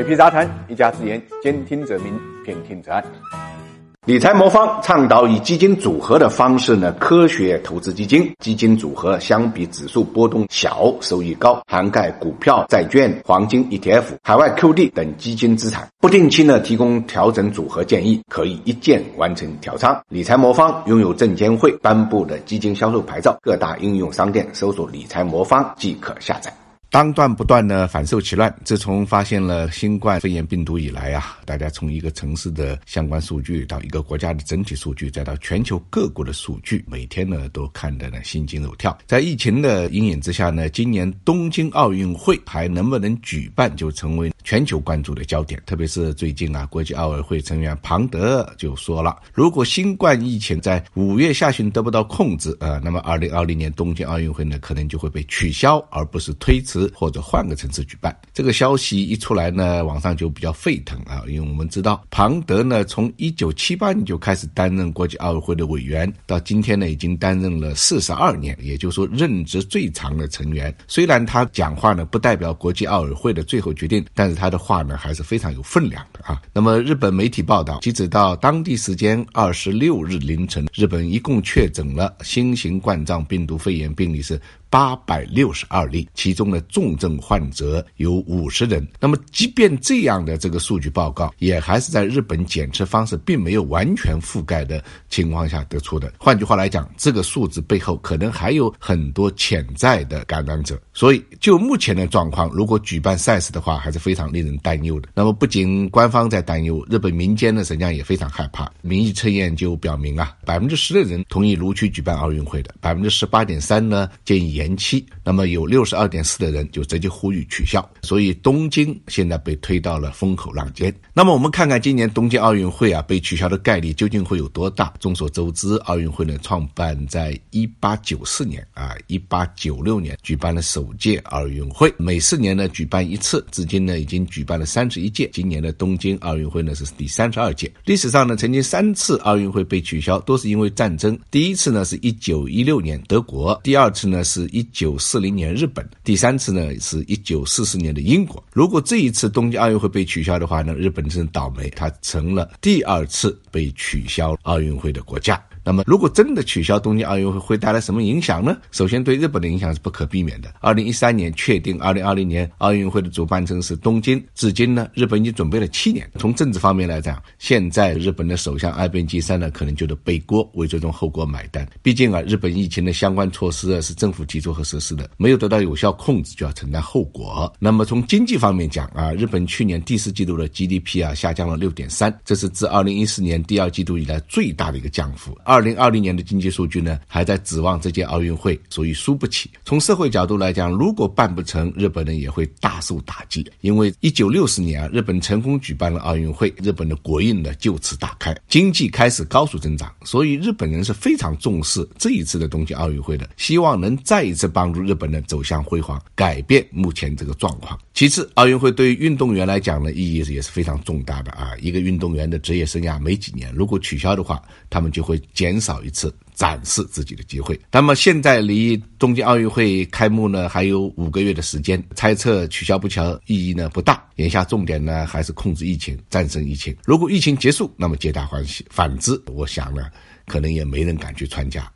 水皮杂谈，一家之言，兼听则明，偏听则暗。理财魔方倡导以基金组合的方式呢，科学投资基金。基金组合相比指数波动小，收益高，涵盖股票、债券、黄金、ETF、海外 QD 等基金资产。不定期呢提供调整组合建议，可以一键完成调仓。理财魔方拥有证监会颁布的基金销售牌照，各大应用商店搜索“理财魔方”即可下载。当断不断呢，反受其乱。自从发现了新冠肺炎病毒以来啊，大家从一个城市的相关数据到一个国家的整体数据，再到全球各国的数据，每天呢都看得呢心惊肉跳。在疫情的阴影之下呢，今年东京奥运会还能不能举办，就成为全球关注的焦点。特别是最近啊，国际奥委会成员庞德就说了，如果新冠疫情在五月下旬得不到控制，呃，那么二零二零年东京奥运会呢，可能就会被取消，而不是推迟。或者换个城市举办，这个消息一出来呢，网上就比较沸腾啊。因为我们知道，庞德呢，从一九七八年就开始担任国际奥委会的委员，到今天呢，已经担任了四十二年，也就是说任职最长的成员。虽然他讲话呢不代表国际奥委会的最后决定，但是他的话呢还是非常有分量的啊。那么日本媒体报道，截止到当地时间二十六日凌晨，日本一共确诊了新型冠状病毒肺炎病例是。八百六十二例，其中的重症患者有五十人。那么，即便这样的这个数据报告，也还是在日本检测方式并没有完全覆盖的情况下得出的。换句话来讲，这个数字背后可能还有很多潜在的感染者。所以，就目前的状况，如果举办赛事的话，还是非常令人担忧的。那么，不仅官方在担忧，日本民间呢，实际上也非常害怕。民意测验就表明啊，百分之十的人同意如期举办奥运会的，百分之十八点三呢建议。延期，那么有六十二点四的人就直接呼吁取消，所以东京现在被推到了风口浪尖。那么我们看看今年东京奥运会啊被取消的概率究竟会有多大？众所周知，奥运会呢创办在一八九四年啊，一八九六年举办了首届奥运会，每四年呢举办一次，至今呢已经举办了三十一届。今年的东京奥运会呢是第三十二届。历史上呢曾经三次奥运会被取消，都是因为战争。第一次呢是一九一六年德国，第二次呢是。一九四零年日本，第三次呢是一九四四年的英国。如果这一次东京奥运会被取消的话呢，日本真是倒霉，它成了第二次被取消奥运会的国家。那么，如果真的取消东京奥运会，会带来什么影响呢？首先，对日本的影响是不可避免的。二零一三年确定二零二零年奥运会的主办城市东京，至今呢，日本已经准备了七年。从政治方面来讲，现在日本的首相安倍晋三呢，可能就得背锅，为这种后果买单。毕竟啊，日本疫情的相关措施啊，是政府提出和实施的，没有得到有效控制，就要承担后果。那么从经济方面讲啊，日本去年第四季度的 GDP 啊，下降了六点三，这是自二零一四年第二季度以来最大的一个降幅。二零二零年的经济数据呢，还在指望这届奥运会，所以输不起。从社会角度来讲，如果办不成，日本人也会大受打击。因为一九六四年啊，日本成功举办了奥运会，日本的国运呢就此打开，经济开始高速增长。所以日本人是非常重视这一次的东京奥运会的，希望能再一次帮助日本人走向辉煌，改变目前这个状况。其次，奥运会对于运动员来讲呢，意义也是非常重大的啊。一个运动员的职业生涯没几年，如果取消的话，他们就会减少。一次展示自己的机会。那么现在离东京奥运会开幕呢还有五个月的时间，猜测取消不巧意义呢不大。眼下重点呢还是控制疫情，战胜疫情。如果疫情结束，那么皆大欢喜；反之，我想呢，可能也没人敢去参加。